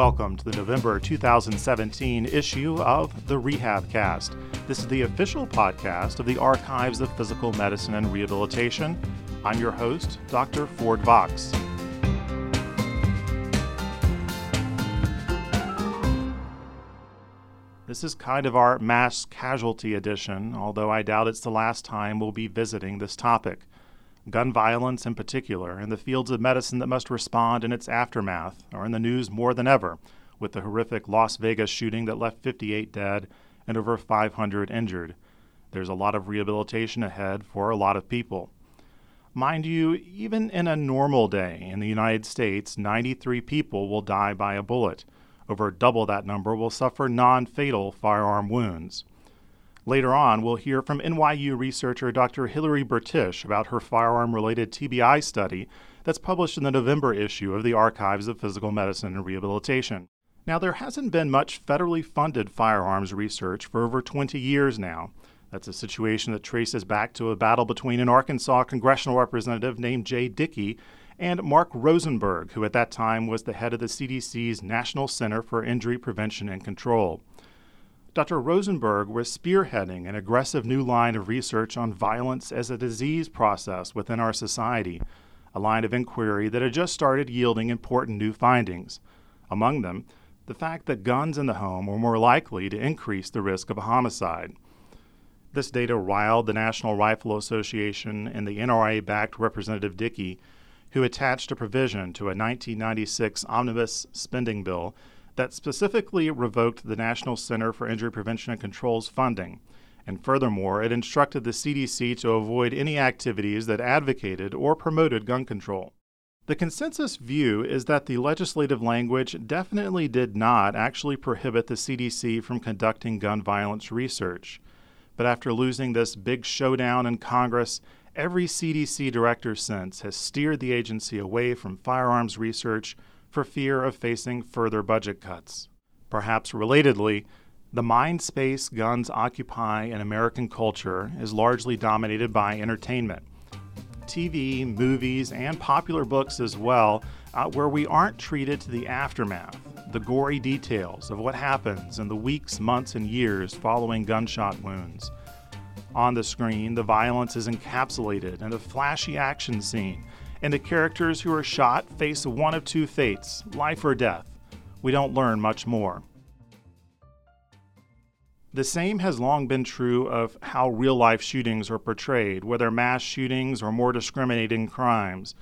welcome to the November 2017 issue of the Rehab Cast. This is the official podcast of the Archives of Physical Medicine and Rehabilitation. I'm your host, Dr. Ford Vox. This is kind of our mass casualty edition, although I doubt it's the last time we'll be visiting this topic gun violence in particular, and the fields of medicine that must respond in its aftermath are in the news more than ever, with the horrific Las Vegas shooting that left 58 dead and over 500 injured. There's a lot of rehabilitation ahead for a lot of people. Mind you, even in a normal day in the United States, 93 people will die by a bullet. Over double that number will suffer non fatal firearm wounds. Later on, we'll hear from NYU researcher Dr. Hilary Bertisch about her firearm related TBI study that's published in the November issue of the Archives of Physical Medicine and Rehabilitation. Now, there hasn't been much federally funded firearms research for over 20 years now. That's a situation that traces back to a battle between an Arkansas congressional representative named Jay Dickey and Mark Rosenberg, who at that time was the head of the CDC's National Center for Injury Prevention and Control. Dr. Rosenberg was spearheading an aggressive new line of research on violence as a disease process within our society, a line of inquiry that had just started yielding important new findings. Among them, the fact that guns in the home were more likely to increase the risk of a homicide. This data riled the National Rifle Association and the NRA backed Representative Dickey, who attached a provision to a 1996 omnibus spending bill that specifically revoked the National Center for Injury Prevention and Control's funding. And furthermore, it instructed the CDC to avoid any activities that advocated or promoted gun control. The consensus view is that the legislative language definitely did not actually prohibit the CDC from conducting gun violence research. But after losing this big showdown in Congress, every CDC director since has steered the agency away from firearms research for fear of facing further budget cuts. Perhaps relatedly, the mind space guns occupy in American culture is largely dominated by entertainment. TV, movies, and popular books as well, uh, where we aren't treated to the aftermath, the gory details of what happens in the weeks, months, and years following gunshot wounds. On the screen, the violence is encapsulated in a flashy action scene and the characters who are shot face one of two fates life or death. We don't learn much more. The same has long been true of how real life shootings are portrayed, whether mass shootings or more discriminating crimes.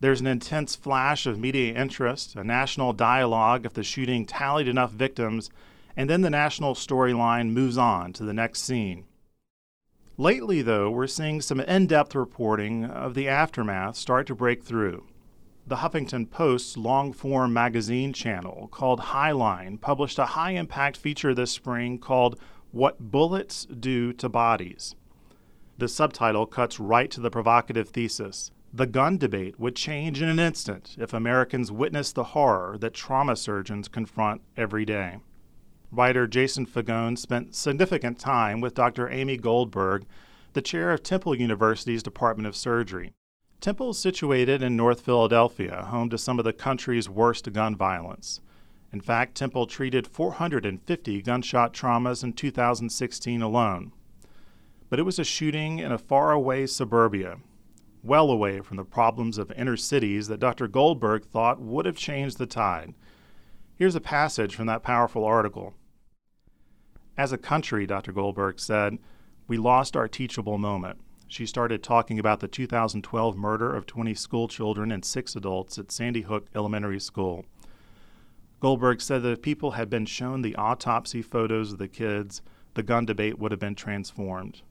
There's an intense flash of media interest, a national dialogue if the shooting tallied enough victims, and then the national storyline moves on to the next scene. Lately, though, we're seeing some in depth reporting of the aftermath start to break through. The Huffington Post's long form magazine channel called Highline published a high impact feature this spring called What Bullets Do to Bodies. The subtitle cuts right to the provocative thesis. The gun debate would change in an instant if Americans witnessed the horror that trauma surgeons confront every day. Writer Jason Fagone spent significant time with Dr. Amy Goldberg, the chair of Temple University's Department of Surgery. Temple is situated in North Philadelphia, home to some of the country's worst gun violence. In fact, Temple treated 450 gunshot traumas in 2016 alone. But it was a shooting in a faraway suburbia, well away from the problems of inner cities that Dr. Goldberg thought would have changed the tide. Here's a passage from that powerful article. As a country, Dr. Goldberg said, we lost our teachable moment. She started talking about the 2012 murder of 20 school children and six adults at Sandy Hook Elementary School. Goldberg said that if people had been shown the autopsy photos of the kids, the gun debate would have been transformed.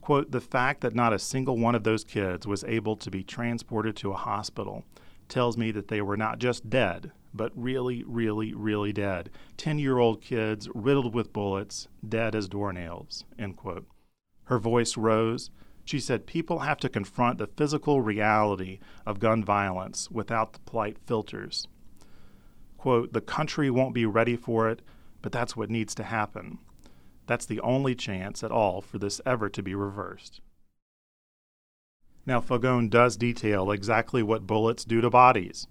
Quote, the fact that not a single one of those kids was able to be transported to a hospital tells me that they were not just dead, but really, really, really dead. 10 year old kids riddled with bullets, dead as doornails. End quote. Her voice rose. She said, People have to confront the physical reality of gun violence without the polite filters. Quote, The country won't be ready for it, but that's what needs to happen. That's the only chance at all for this ever to be reversed. Now, Fagone does detail exactly what bullets do to bodies.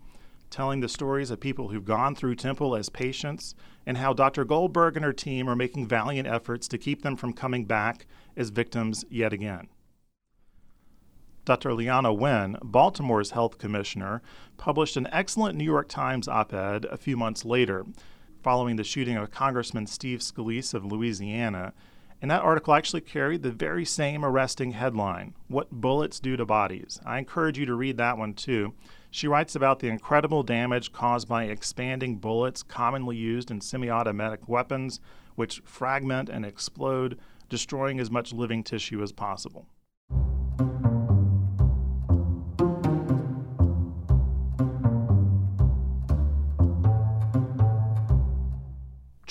telling the stories of people who've gone through Temple as patients and how Dr. Goldberg and her team are making valiant efforts to keep them from coming back as victims yet again. Dr. Leana Wen, Baltimore's health commissioner, published an excellent New York Times op ed a few months later, following the shooting of Congressman Steve Scalise of Louisiana. And that article actually carried the very same arresting headline What Bullets Do to Bodies. I encourage you to read that one too. She writes about the incredible damage caused by expanding bullets commonly used in semi automatic weapons, which fragment and explode, destroying as much living tissue as possible.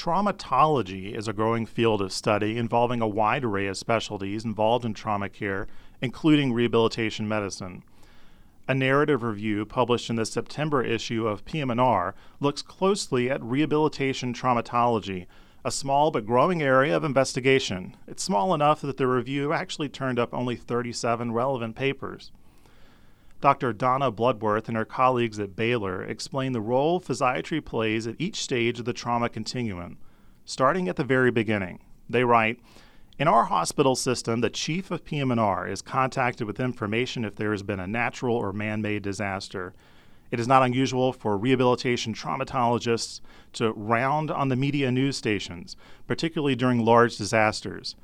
Traumatology is a growing field of study involving a wide array of specialties involved in trauma care, including rehabilitation medicine. A narrative review published in the September issue of PM&R looks closely at rehabilitation traumatology, a small but growing area of investigation. It's small enough that the review actually turned up only 37 relevant papers. Dr. Donna Bloodworth and her colleagues at Baylor explain the role physiatry plays at each stage of the trauma continuum, starting at the very beginning. They write, in our hospital system, the chief of PM&R is contacted with information if there has been a natural or man-made disaster. It is not unusual for rehabilitation traumatologists to round on the media news stations, particularly during large disasters.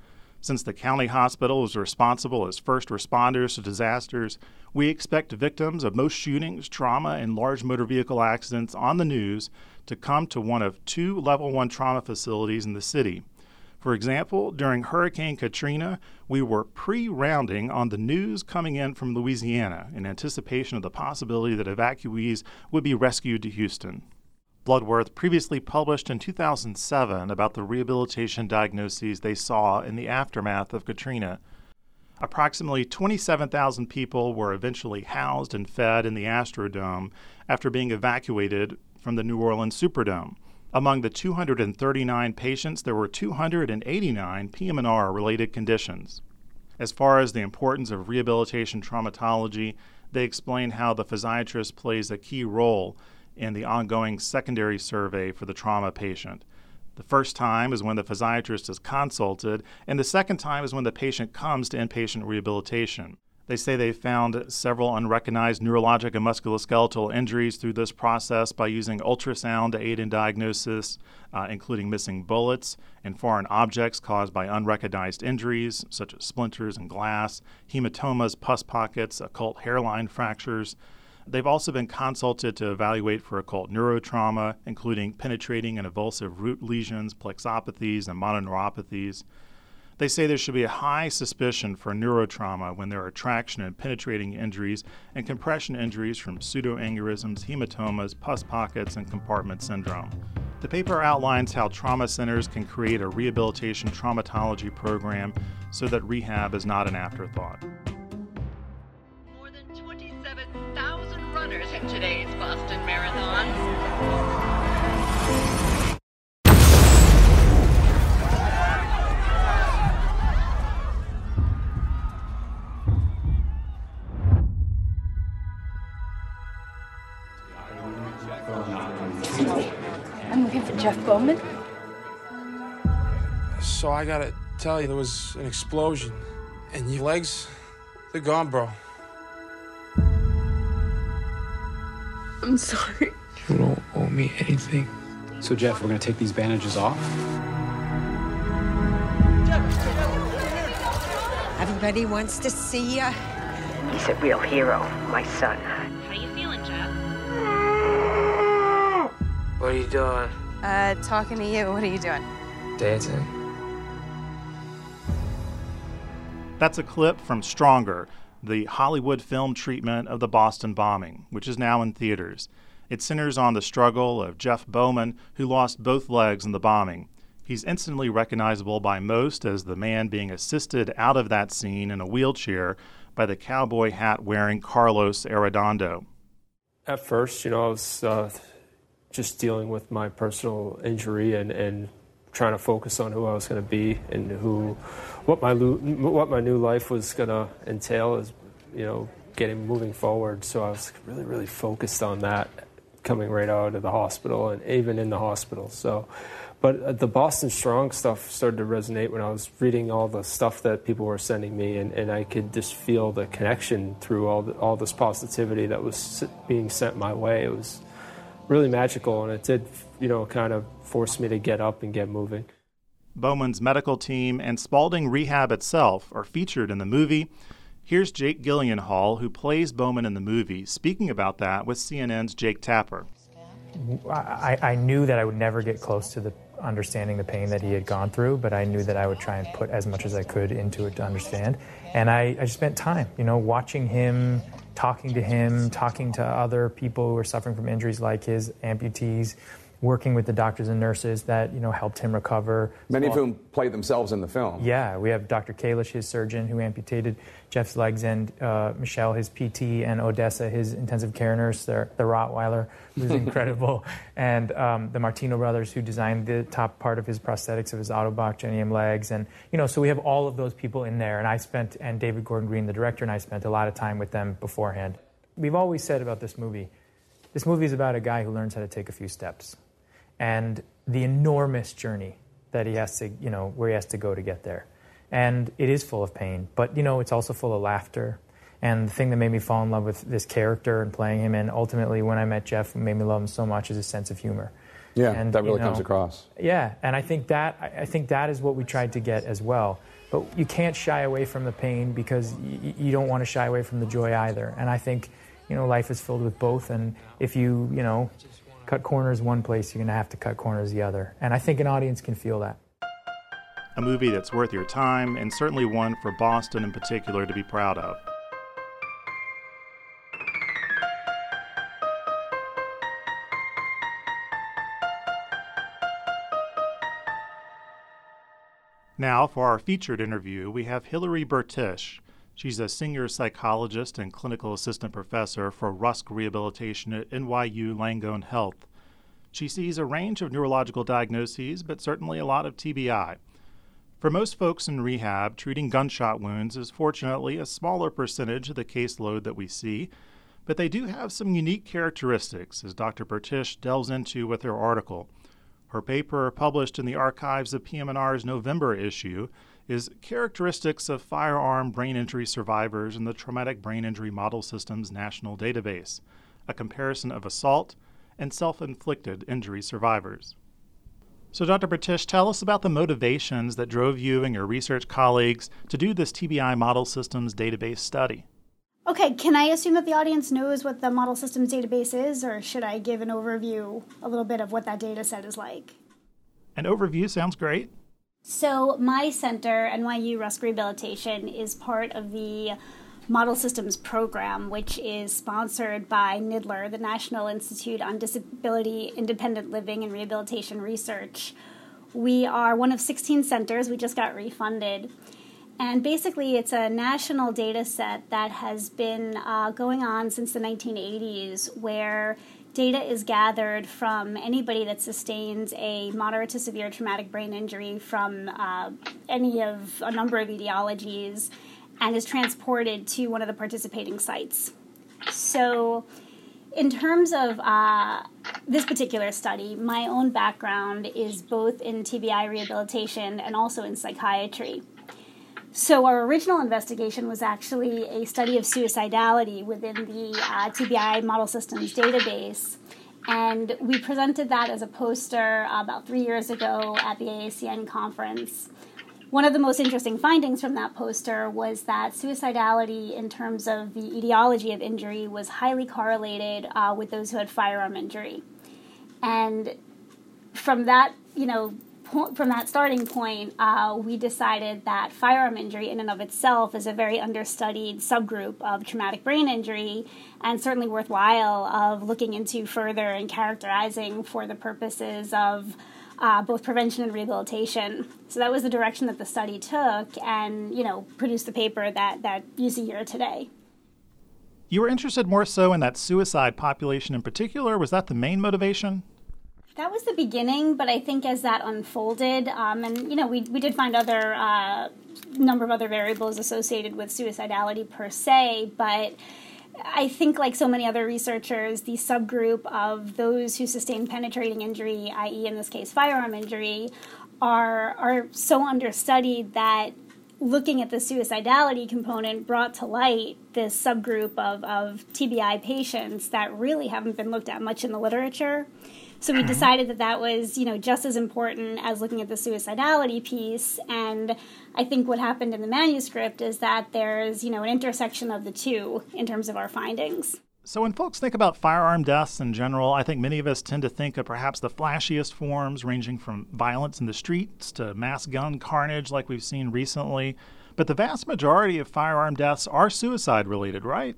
Since the county hospital is responsible as first responders to disasters, we expect victims of most shootings, trauma, and large motor vehicle accidents on the news to come to one of two level one trauma facilities in the city. For example, during Hurricane Katrina, we were pre rounding on the news coming in from Louisiana in anticipation of the possibility that evacuees would be rescued to Houston. Bloodworth previously published in 2007 about the rehabilitation diagnoses they saw in the aftermath of Katrina. Approximately 27,000 people were eventually housed and fed in the Astrodome after being evacuated from the New Orleans Superdome. Among the 239 patients, there were 289 PM&R related conditions. As far as the importance of rehabilitation traumatology, they explain how the physiatrist plays a key role in the ongoing secondary survey for the trauma patient. The first time is when the physiatrist is consulted, and the second time is when the patient comes to inpatient rehabilitation. They say they found several unrecognized neurologic and musculoskeletal injuries through this process by using ultrasound to aid in diagnosis, uh, including missing bullets and foreign objects caused by unrecognized injuries, such as splinters and glass, hematomas, pus pockets, occult hairline fractures, They've also been consulted to evaluate for occult neurotrauma, including penetrating and avulsive root lesions, plexopathies, and mononeuropathies. They say there should be a high suspicion for neurotrauma when there are traction and penetrating injuries and compression injuries from pseudoaneurysms, hematomas, pus pockets, and compartment syndrome. The paper outlines how trauma centers can create a rehabilitation traumatology program so that rehab is not an afterthought. Runners in today's Boston Marathon. I'm looking for Jeff Bauman. So I gotta tell you, there was an explosion, and your legs, they're gone, bro. I'm sorry. You don't owe me anything. So, Jeff, we're gonna take these bandages off? Everybody wants to see you. He's a real hero, my son. How you feeling, Jeff? What are you doing? Uh, talking to you. What are you doing? Dancing. That's a clip from Stronger, the Hollywood film treatment of the Boston bombing, which is now in theaters. It centers on the struggle of Jeff Bauman, who lost both legs in the bombing. He's instantly recognizable by most as the man being assisted out of that scene in a wheelchair by the cowboy hat wearing Carlos Arredondo. At first, you know, I was uh, just dealing with my personal injury and, and trying to focus on who I was going to be and who, what my what my new life was going to entail is, you know, getting moving forward. So I was really really focused on that coming right out of the hospital and even in the hospital. So, but uh, the Boston Strong stuff started to resonate when I was reading all the stuff that people were sending me, and, and I could just feel the connection through all the, all this positivity that was being sent my way. It was really magical, and it did, you know, kind of force me to get up and get moving. Bauman's medical team and Spaulding Rehab itself are featured in the movie. Here's Jake Gyllenhaal, who plays Bauman in the movie, speaking about that with CNN's Jake Tapper. I, I knew that I would never get close to the understanding the pain that he had gone through, but I knew that I would try and put as much as I could into it to understand. And I, I just spent time, you know, watching him, talking to him, talking to other people who are suffering from injuries like his amputees, working with the doctors and nurses that you know helped him recover. Many of whom played themselves in the film. Yeah, we have Dr. Kalish, his surgeon, who amputated Jeff's legs, and uh, Michelle, his PT, and Odessa, his intensive care nurse, the, the Rottweiler, who's incredible, and um, the Martino brothers, who designed the top part of his prosthetics of his Ottobock Genium legs, and you know, so we have all of those people in there, and I spent, and David Gordon Green, the director, and I spent a lot of time with them beforehand. We've always said about this movie, this movie is about a guy who learns how to take a few steps and the enormous journey that he has to, you know, where he has to go to get there. And it is full of pain, but, you know, it's also full of laughter. And the thing that made me fall in love with this character and playing him, and ultimately when I met Jeff, made me love him so much is his sense of humor. Yeah, and, that really you know, comes across. Yeah, and I think that I think that is what we tried to get as well. But you can't shy away from the pain because y- you don't want to shy away from the joy either. And I think, you know, life is filled with both. And if you, you know, cut corners one place, you're going to have to cut corners the other. And I think an audience can feel that. A movie that's worth your time, and certainly one for Boston in particular to be proud of. Now, for our featured interview, we have Hilary Bertisch. She's a senior psychologist and clinical assistant professor for Rusk Rehabilitation at NYU Langone Health. She sees a range of neurological diagnoses, but certainly a lot of TBI. For most folks in rehab, treating gunshot wounds is fortunately a smaller percentage of the caseload that we see, but they do have some unique characteristics, as Dr. Bertisch delves into with her article. Her paper, published in the archives of PM&R's November issue, is Characteristics of Firearm Brain Injury Survivors in the Traumatic Brain Injury Model Systems National Database, a comparison of assault and self inflicted injury survivors. So, Dr. Bertisch, tell us about the motivations that drove you and your research colleagues to do this TBI Model Systems database study. Okay, can I assume that the audience knows what the Model Systems database is, or should I give an overview, a little bit of what that data set is like? An overview sounds great. So, my center, NYU Rusk Rehabilitation, is part of the Model Systems program, which is sponsored by NIDILRR, the National Institute on Disability Independent Living and Rehabilitation Research. We are one of 16 centers, we just got refunded. And basically, it's a national data set that has been uh, going on since the 1980s, where data is gathered from anybody that sustains a moderate to severe traumatic brain injury from uh, any of a number of etiologies and is transported to one of the participating sites. So, in terms of uh, this particular study, my own background is both in TBI rehabilitation and also in psychiatry. So, our original investigation was actually a study of suicidality within the uh, TBI model systems database. And we presented that as a poster about three years ago at the AACN conference. One of the most interesting findings from that poster was that suicidality, in terms of the etiology of injury, was highly correlated uh, with those who had firearm injury. And from that, you know, from that starting point, uh, we decided that firearm injury, in and of itself, is a very understudied subgroup of traumatic brain injury, and certainly worthwhile of looking into further and characterizing for the purposes of uh, both prevention and rehabilitation. So that was the direction that the study took, and you know, produced the paper that that you see here today. You were interested more so in that suicide population in particular. Was that the main motivation? That was the beginning, but I think as that unfolded, um, and you know, we we did find other uh, number of other variables associated with suicidality per se, but I think, like so many other researchers, the subgroup of those who sustain penetrating injury, i.e., in this case, firearm injury, are are so understudied that looking at the suicidality component brought to light this subgroup of, of TBI patients that really haven't been looked at much in the literature. So we mm-hmm. decided that that was, you know, just as important as looking at the suicidality piece. And I think what happened in the manuscript is that there's, you know, an intersection of the two in terms of our findings. So, when folks think about firearm deaths in general, I think many of us tend to think of perhaps the flashiest forms, ranging from violence in the streets to mass gun carnage like we've seen recently. But the vast majority of firearm deaths are suicide related, right?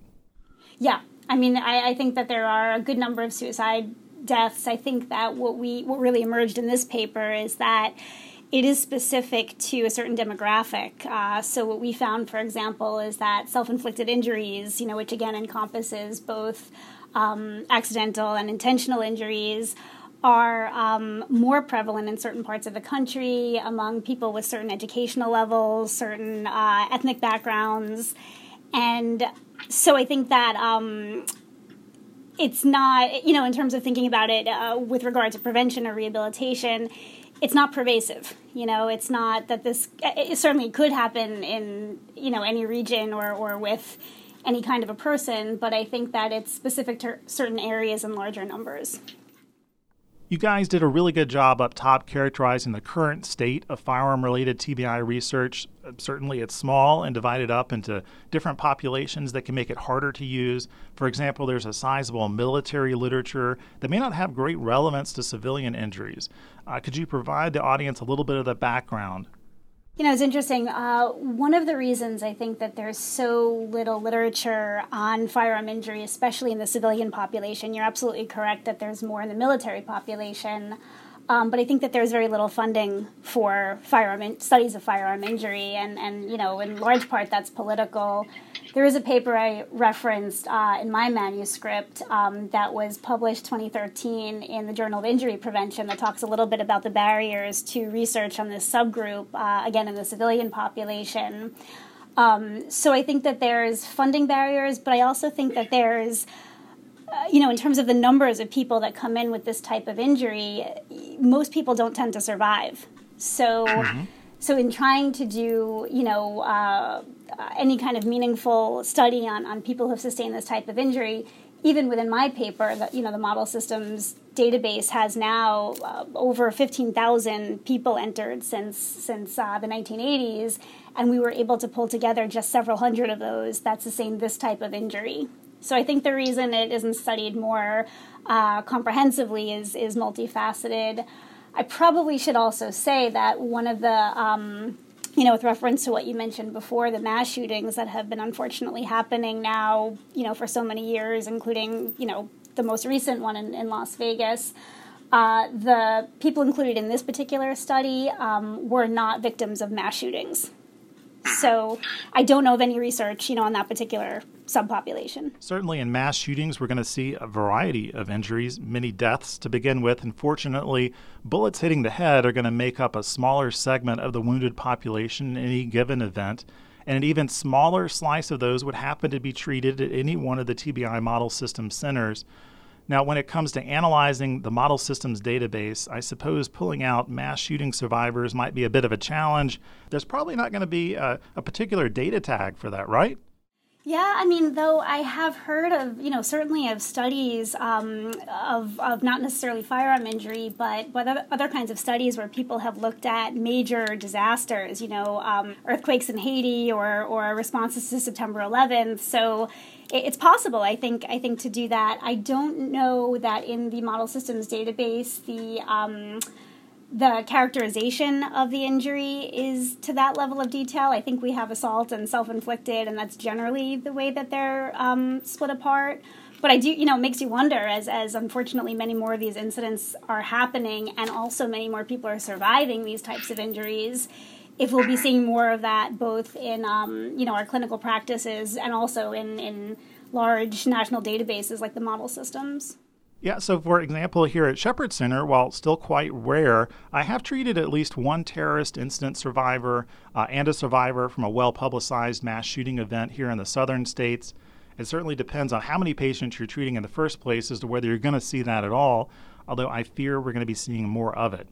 Yeah. I mean, I, I think that there are a good number of suicide deaths. I think that what we what really emerged in this paper is that it is specific to a certain demographic. Uh, so what we found, for example, is that self-inflicted injuries, you know, which again encompasses both um, accidental and intentional injuries, are um, more prevalent in certain parts of the country among people with certain educational levels, certain uh, ethnic backgrounds, and so I think that. Um, it's not, you know, in terms of thinking about it uh, with regard to prevention or rehabilitation, it's not pervasive. You know, it's not that this. It certainly could happen in you know any region or or with any kind of a person, but I think that it's specific to certain areas and larger numbers. You guys did a really good job up top characterizing the current state of firearm related TBI research. Certainly, it's small and divided up into different populations that can make it harder to use. For example, there's a sizable military literature that may not have great relevance to civilian injuries. Uh, could you provide the audience a little bit of the background? You know, it's interesting. Uh, one of the reasons I think that there's so little literature on firearm injury, especially in the civilian population, you're absolutely correct that there's more in the military population. Um, but I think that there's very little funding for firearm in- studies of firearm injury, and, and you know, in large part that's political. There is a paper I referenced uh, in my manuscript um, that was published 2013 in the Journal of Injury Prevention that talks a little bit about the barriers to research on this subgroup, uh, again, in the civilian population. Um, so I think that there's funding barriers, but I also think that there's uh, you know, in terms of the numbers of people that come in with this type of injury, most people don't tend to survive. So, mm-hmm. So in trying to do, you know, uh, any kind of meaningful study on, on people who've sustained this type of injury, even within my paper, that you know the model systems database has now uh, over 15,000 people entered since since uh, the 1980s, and we were able to pull together just several hundred of those that sustained this type of injury. So I think the reason it isn't studied more uh, comprehensively is is multifaceted. I probably should also say that one of the um, you know, with reference to what you mentioned before, the mass shootings that have been unfortunately happening now, you know, for so many years, including, you know, the most recent one in, in Las Vegas. Uh, the people included in this particular study um, were not victims of mass shootings. So I don't know of any research, you know, on that particular subpopulation. Certainly, in mass shootings, we're going to see a variety of injuries, many deaths to begin with. Unfortunately, bullets hitting the head are going to make up a smaller segment of the wounded population in any given event. And an even smaller slice of those would happen to be treated at any one of the TBI model system centers. Now, when it comes to analyzing the model systems database, I suppose pulling out mass shooting survivors might be a bit of a challenge. There's probably not going to be a, a particular data tag for that, right? Yeah, I mean, though I have heard of, you know, certainly of studies um, of, of not necessarily firearm injury, but, but other kinds of studies where people have looked at major disasters, you know, um, earthquakes in Haiti or, or responses to September 11th. So it's possible, I think, I think to do that. I don't know that in the model systems database, the um, the characterization of the injury is to that level of detail. I think we have assault and self inflicted, and that's generally the way that they're um, split apart. But I do, you know, it makes you wonder as, as unfortunately many more of these incidents are happening, and also many more people are surviving these types of injuries. If we'll be seeing more of that both in, um, you know, our clinical practices and also in, in large national databases like the model systems. Yeah, so for example, here at Shepherd Center, while still quite rare, I have treated at least one terrorist incident survivor uh, and a survivor from a well publicized mass shooting event here in the southern states. It certainly depends on how many patients you're treating in the first place as to whether you're going to see that at all, although I fear we're going to be seeing more of it.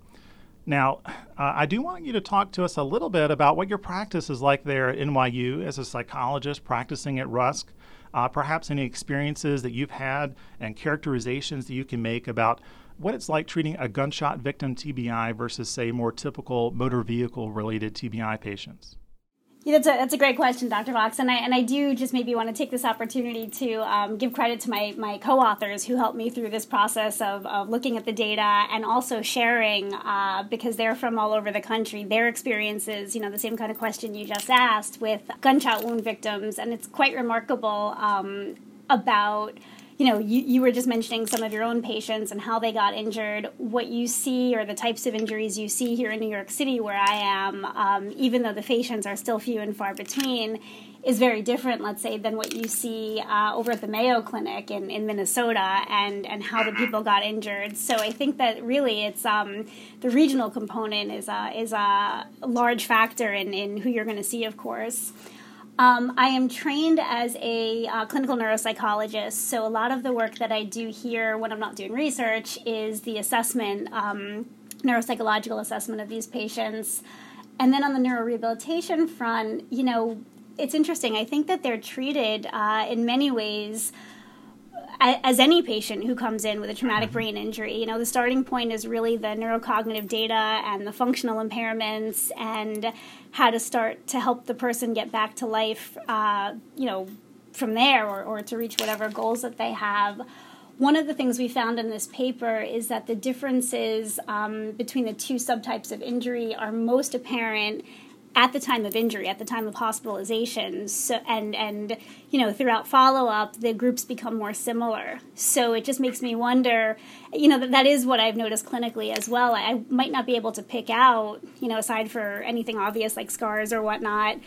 Now, uh, I do want you to talk to us a little bit about what your practice is like there at NYU as a psychologist practicing at Rusk. Uh, perhaps any experiences that you've had and characterizations that you can make about what it's like treating a gunshot victim TBI versus, say, more typical motor vehicle related TBI patients. Yeah, that's a, that's a great question, Dr. Fox. And I, and I do just maybe want to take this opportunity to um, give credit to my, my co authors who helped me through this process of, of looking at the data and also sharing, uh, because they're from all over the country, their experiences, you know, the same kind of question you just asked with gunshot wound victims. And it's quite remarkable um, about you know, you, you were just mentioning some of your own patients and how they got injured. What you see or the types of injuries you see here in New York City, where I am, um, even though the patients are still few and far between, is very different, let's say, than what you see uh, over at the Mayo Clinic in, in Minnesota and, and how the people got injured. So I think that really it's um, the regional component is a, is a large factor in, in who you're going to see, of course. Um, I am trained as a uh, clinical neuropsychologist, so a lot of the work that I do here when I'm not doing research is the assessment, um, neuropsychological assessment of these patients. And then on the neurorehabilitation front, you know, it's interesting. I think that they're treated uh, in many ways as any patient who comes in with a traumatic mm-hmm. brain injury, you know, the starting point is really the neurocognitive data and the functional impairments and how to start to help the person get back to life, uh, you know, from there or, or to reach whatever goals that they have. One of the things we found in this paper is that the differences um, between the two subtypes of injury are most apparent at the time of injury, at the time of hospitalization, so, and and you know throughout follow up, the groups become more similar. So it just makes me wonder, you know, that, that is what I've noticed clinically as well. I, I might not be able to pick out, you know, aside for anything obvious like scars or whatnot,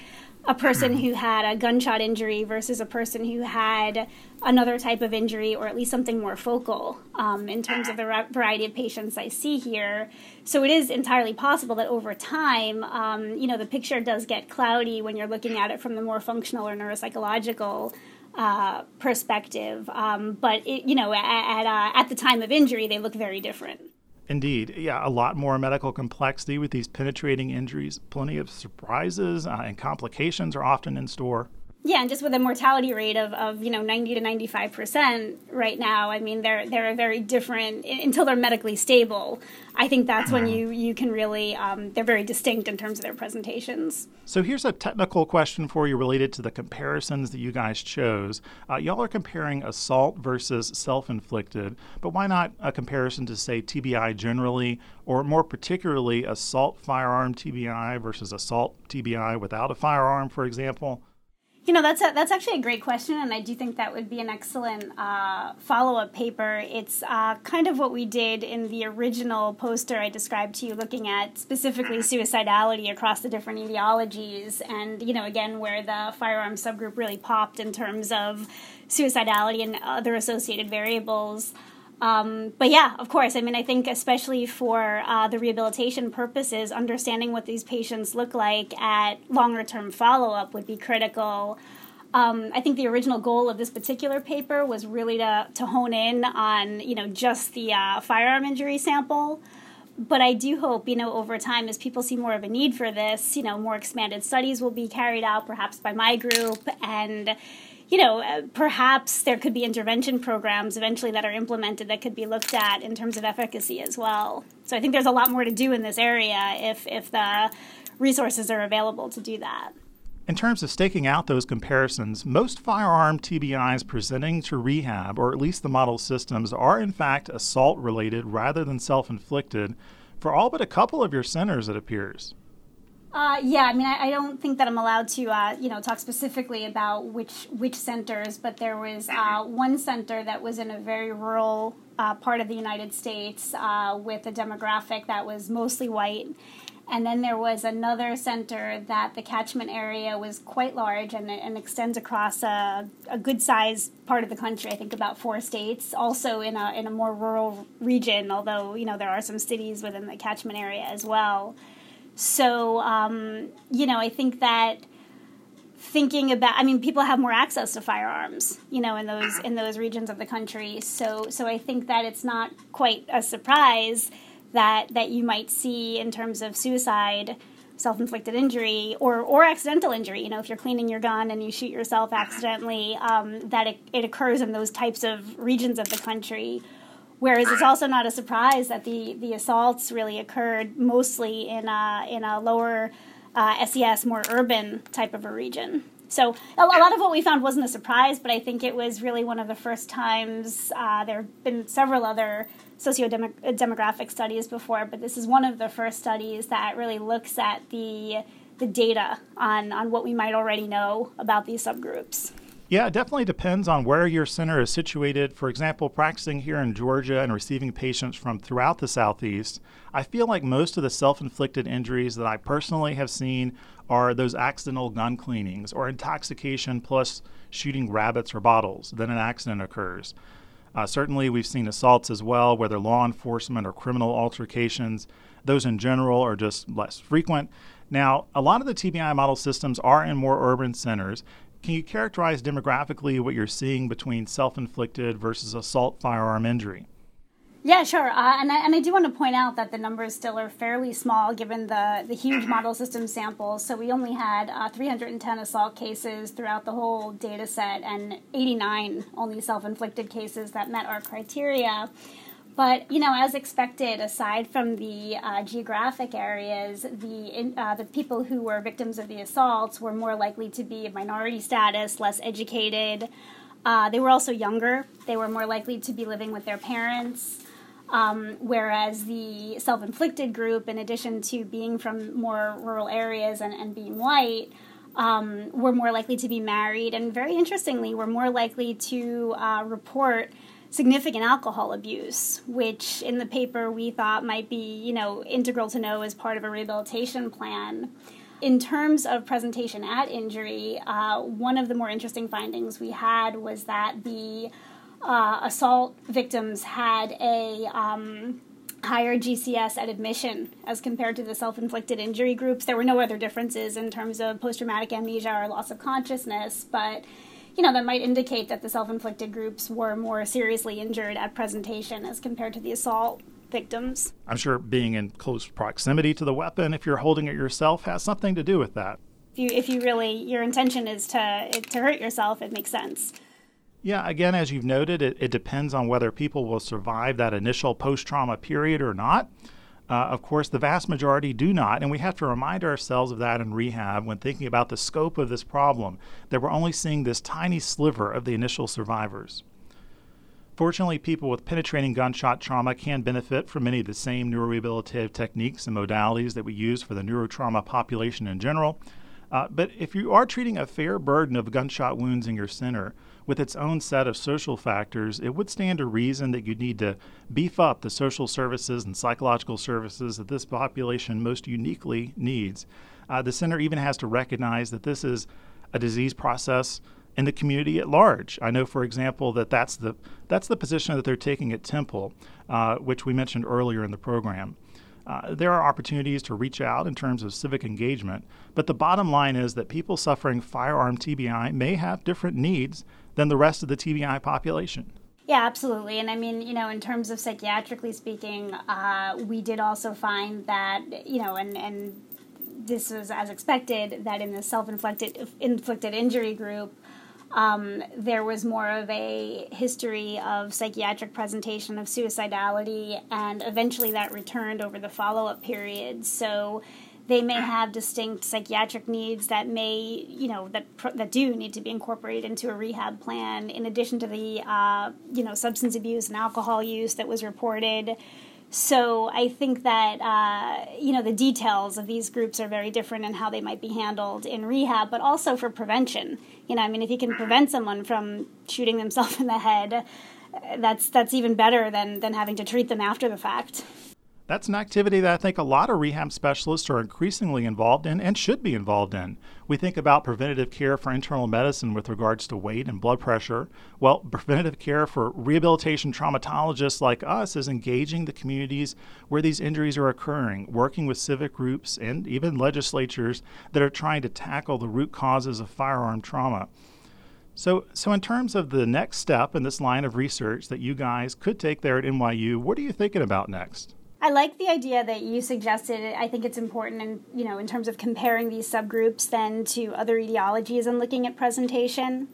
a person who had a gunshot injury versus a person who had another type of injury or at least something more focal um, in terms of the variety of patients I see here. So it is entirely possible that over time, um, you know, the picture does get cloudy when you're looking at it from the more functional or neuropsychological uh, perspective. Um, but it, you know, at at, uh, at the time of injury, they look very different. Indeed. Yeah, a lot more medical complexity with these penetrating injuries. Plenty of surprises uh, and complications are often in store. Yeah, and just with a mortality rate of, of you know 90 to 95 percent right now, I mean they're they're a very different until they're medically stable. I think that's when you you can really um, they're very distinct in terms of their presentations. So here's a technical question for you related to the comparisons that you guys chose. Uh, y'all are comparing assault versus self-inflicted, but why not a comparison to say TBI generally, or more particularly assault firearm TBI versus assault TBI without a firearm, for example? You know, that's a, that's actually a great question, and I do think that would be an excellent uh, follow up paper. It's uh, kind of what we did in the original poster I described to you, looking at specifically suicidality across the different etiologies, and you know, again, where the firearm subgroup really popped in terms of suicidality and other associated variables. Um, but yeah, of course. I mean, I think especially for uh, the rehabilitation purposes, understanding what these patients look like at longer term follow up would be critical. Um, I think the original goal of this particular paper was really to, to hone in on you know just the uh, firearm injury sample. But I do hope, you know, over time, as people see more of a need for this, you know, more expanded studies will be carried out, perhaps by my group, and you know, uh, perhaps there could be intervention programs eventually that are implemented that could be looked at in terms of efficacy as well. So I think there's a lot more to do in this area if if the resources are available to do that. In terms of staking out those comparisons, most firearm TBIs presenting to rehab, or at least the model systems, are in fact assault related rather than self inflicted for all but a couple of your centers, it appears. Uh, yeah, I mean, I, I, don't think that I'm allowed to, uh, you know, talk specifically about which which centers, but there was uh, one center that was in a very rural uh, part of the United States uh, with a demographic that was mostly white, and then there was another center that the catchment area was quite large and, and extends across a, a good sized part of the country. I think about four states, also in a in a more rural region. Although you know there are some cities within the catchment area as well. So, um, you know, I think that thinking about i mean people have more access to firearms you know in those in those regions of the country. So so i think that it's not quite a surprise that that you might see in terms of suicide self-inflicted injury or or accidental injury you know if you're cleaning your gun and you shoot yourself accidentally um, that it, it occurs in those types of regions of the country whereas it's also not a surprise that the the assaults really occurred mostly in a in a lower uh, SES more urban type of a region so a, lot of what we found wasn't a surprise, but I think it was really one of the first times. Uh, there have been several other socio-demographic studies before, but this is one of the first studies that really looks at the the data on on what we might already know about these subgroups. Yeah, it definitely depends on where your center is situated. For example, practicing here in Georgia and receiving patients from throughout the Southeast, I feel like most of the self inflicted injuries that I personally have seen are those accidental gun cleanings or intoxication plus shooting rabbits or bottles. Then an accident occurs. Uh, certainly, we've seen assaults as well, whether law enforcement or criminal altercations. Those in general are just less frequent. Now, a lot of the TBI model systems are in more urban centers. Can you characterize demographically what you're seeing between self inflicted versus assault firearm injury? Yeah, sure. Uh, and, I, and I do want to point out that the numbers still are fairly small given the, the huge model system samples. So we only had uh, 310 assault cases throughout the whole data set and 89 only self inflicted cases that met our criteria. But you know, as expected, aside from the uh, geographic areas, the uh, the people who were victims of the assaults were more likely to be of minority status, less educated. Uh, they were also younger. They were more likely to be living with their parents. Um, whereas the self inflicted group, in addition to being from more rural areas and, and being white, um, were more likely to be married, and very interestingly, were more likely to uh, report significant alcohol abuse, which in the paper we thought might be, you know, integral to know as part of a rehabilitation plan. In terms of presentation at injury, uh, one of the more interesting findings we had was that the uh, assault victims had a um, higher GCS at admission as compared to the self inflicted injury groups. There were no other differences in terms of post traumatic amnesia or loss of consciousness, but you know, that might indicate that the self inflicted groups were more seriously injured at presentation as compared to the assault victims. I'm sure being in close proximity to the weapon, if you're holding it yourself, has something to do with that. If you, if you really, your intention is to, to hurt yourself, it makes sense. Yeah, again, as you've noted, it, it depends on whether people will survive that initial post trauma period or not. Uh, of course, the vast majority do not, and we have to remind ourselves of that in rehab when thinking about the scope of this problem, that we're only seeing this tiny sliver of the initial survivors. Fortunately, people with penetrating gunshot trauma can benefit from many of the same neurorehabilitative techniques and modalities that we use for the neurotrauma population in general. Uh, but if you are treating a fair burden of gunshot wounds in your center, with its own set of social factors, it would stand to reason that you'd need to beef up the social services and psychological services that this population most uniquely needs. Uh, the center even has to recognize that this is a disease process in the community at large. I know, for example, that that's the that's the position that they're taking at Temple, uh, which we mentioned earlier in the program. Uh, there are opportunities to reach out in terms of civic engagement, but the bottom line is that people suffering firearm TBI may have different needs than the rest of the TBI population. Yeah, absolutely. And I mean, you know, in terms of psychiatrically speaking, uh, we did also find that, you know, and, and this was as expected, that in the self inflicted inflicted injury group, um, there was more of a history of psychiatric presentation of suicidality, and eventually that returned over the follow up period. So they may have distinct psychiatric needs that may, you know, that that do need to be incorporated into a rehab plan. In addition to the, uh, you know, substance abuse and alcohol use that was reported. So I think that uh, you know the details of these groups are very different in how they might be handled in rehab, but also for prevention. You know, I mean, if you can prevent someone from shooting themselves in the head, that's that's even better than than having to treat them after the fact. That's an activity that I think a lot of rehab specialists are increasingly involved in and should be involved in. We think about preventative care for internal medicine with regards to weight and blood pressure. Well, preventative care for rehabilitation traumatologists like us is engaging the communities where these injuries are occurring, working with civic groups and even legislatures that are trying to tackle the root causes of firearm trauma. So, so in terms of the next step in this line of research that you guys could take there at NYU, what are you thinking about next? I like the idea that you suggested. I think it's important, in, you know, in terms of comparing these subgroups then to other etiologies and looking at presentation.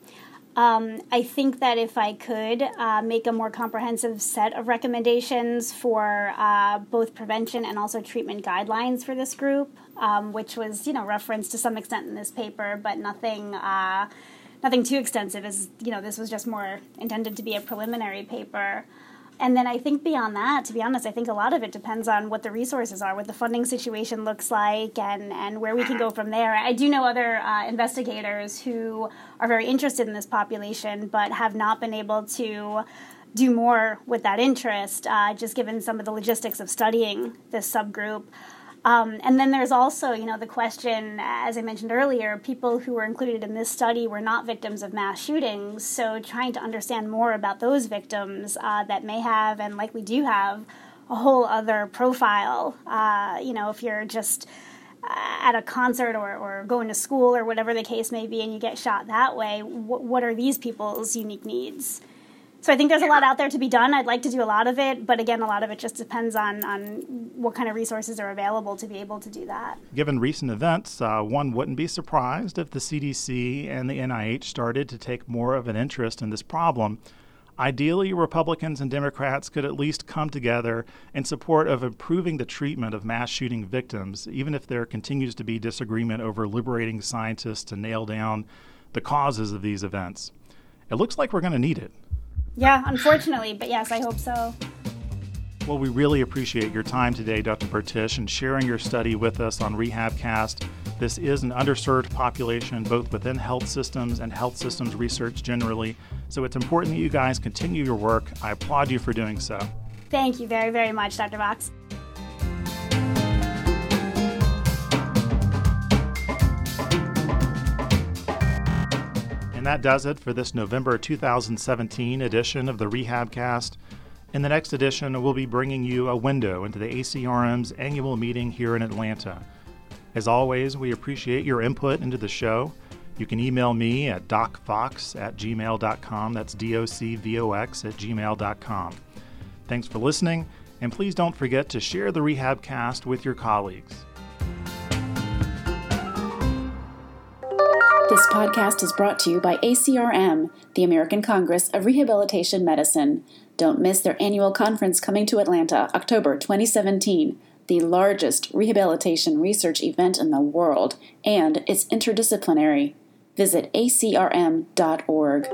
Um, I think that if I could uh, make a more comprehensive set of recommendations for uh, both prevention and also treatment guidelines for this group, um, which was you know referenced to some extent in this paper, but nothing uh, nothing too extensive. As you know, this was just more intended to be a preliminary paper. And then I think beyond that, to be honest, I think a lot of it depends on what the resources are, what the funding situation looks like, and, and where we can go from there. I do know other uh, investigators who are very interested in this population, but have not been able to do more with that interest, uh, just given some of the logistics of studying this subgroup. Um, and then there's also, you know, the question, as I mentioned earlier, people who were included in this study were not victims of mass shootings. So trying to understand more about those victims uh, that may have and likely do have a whole other profile. Uh, you know, if you're just uh, at a concert or, or going to school or whatever the case may be and you get shot that way, wh- what are these people's unique needs? So I think there's a lot out there to be done. I'd like to do a lot of it, but again, a lot of it just depends on, on what kind of resources are available to be able to do that. Given recent events, uh, one wouldn't be surprised if the CDC and the NIH started to take more of an interest in this problem. Ideally, Republicans and Democrats could at least come together in support of improving the treatment of mass shooting victims, even if there continues to be disagreement over liberating scientists to nail down the causes of these events. It looks like we're going to need it. Yeah, unfortunately, but yes, I hope so. Well, we really appreciate your time today, Dr. Bertisch, and sharing your study with us on RehabCast. This is an underserved population, both within health systems and health systems research generally. So it's important that you guys continue your work. I applaud you for doing so. Thank you very, very much, Dr. Vox. And that does it for this November 2017 edition of the RehabCast. In the next edition, we'll be bringing you a window into the ACRM's annual meeting here in Atlanta. As always, we appreciate your input into the show. You can email me at docvox at gmail.com. That's D O C V O X at gmail.com. Thanks for listening, and please don't forget to share the RehabCast with your colleagues. This podcast is brought to you by ACRM, the American Congress of Rehabilitation Medicine. Don't miss their annual conference coming to Atlanta, October 2017, the largest rehabilitation research event in the world, and it's interdisciplinary. Visit acrm.org.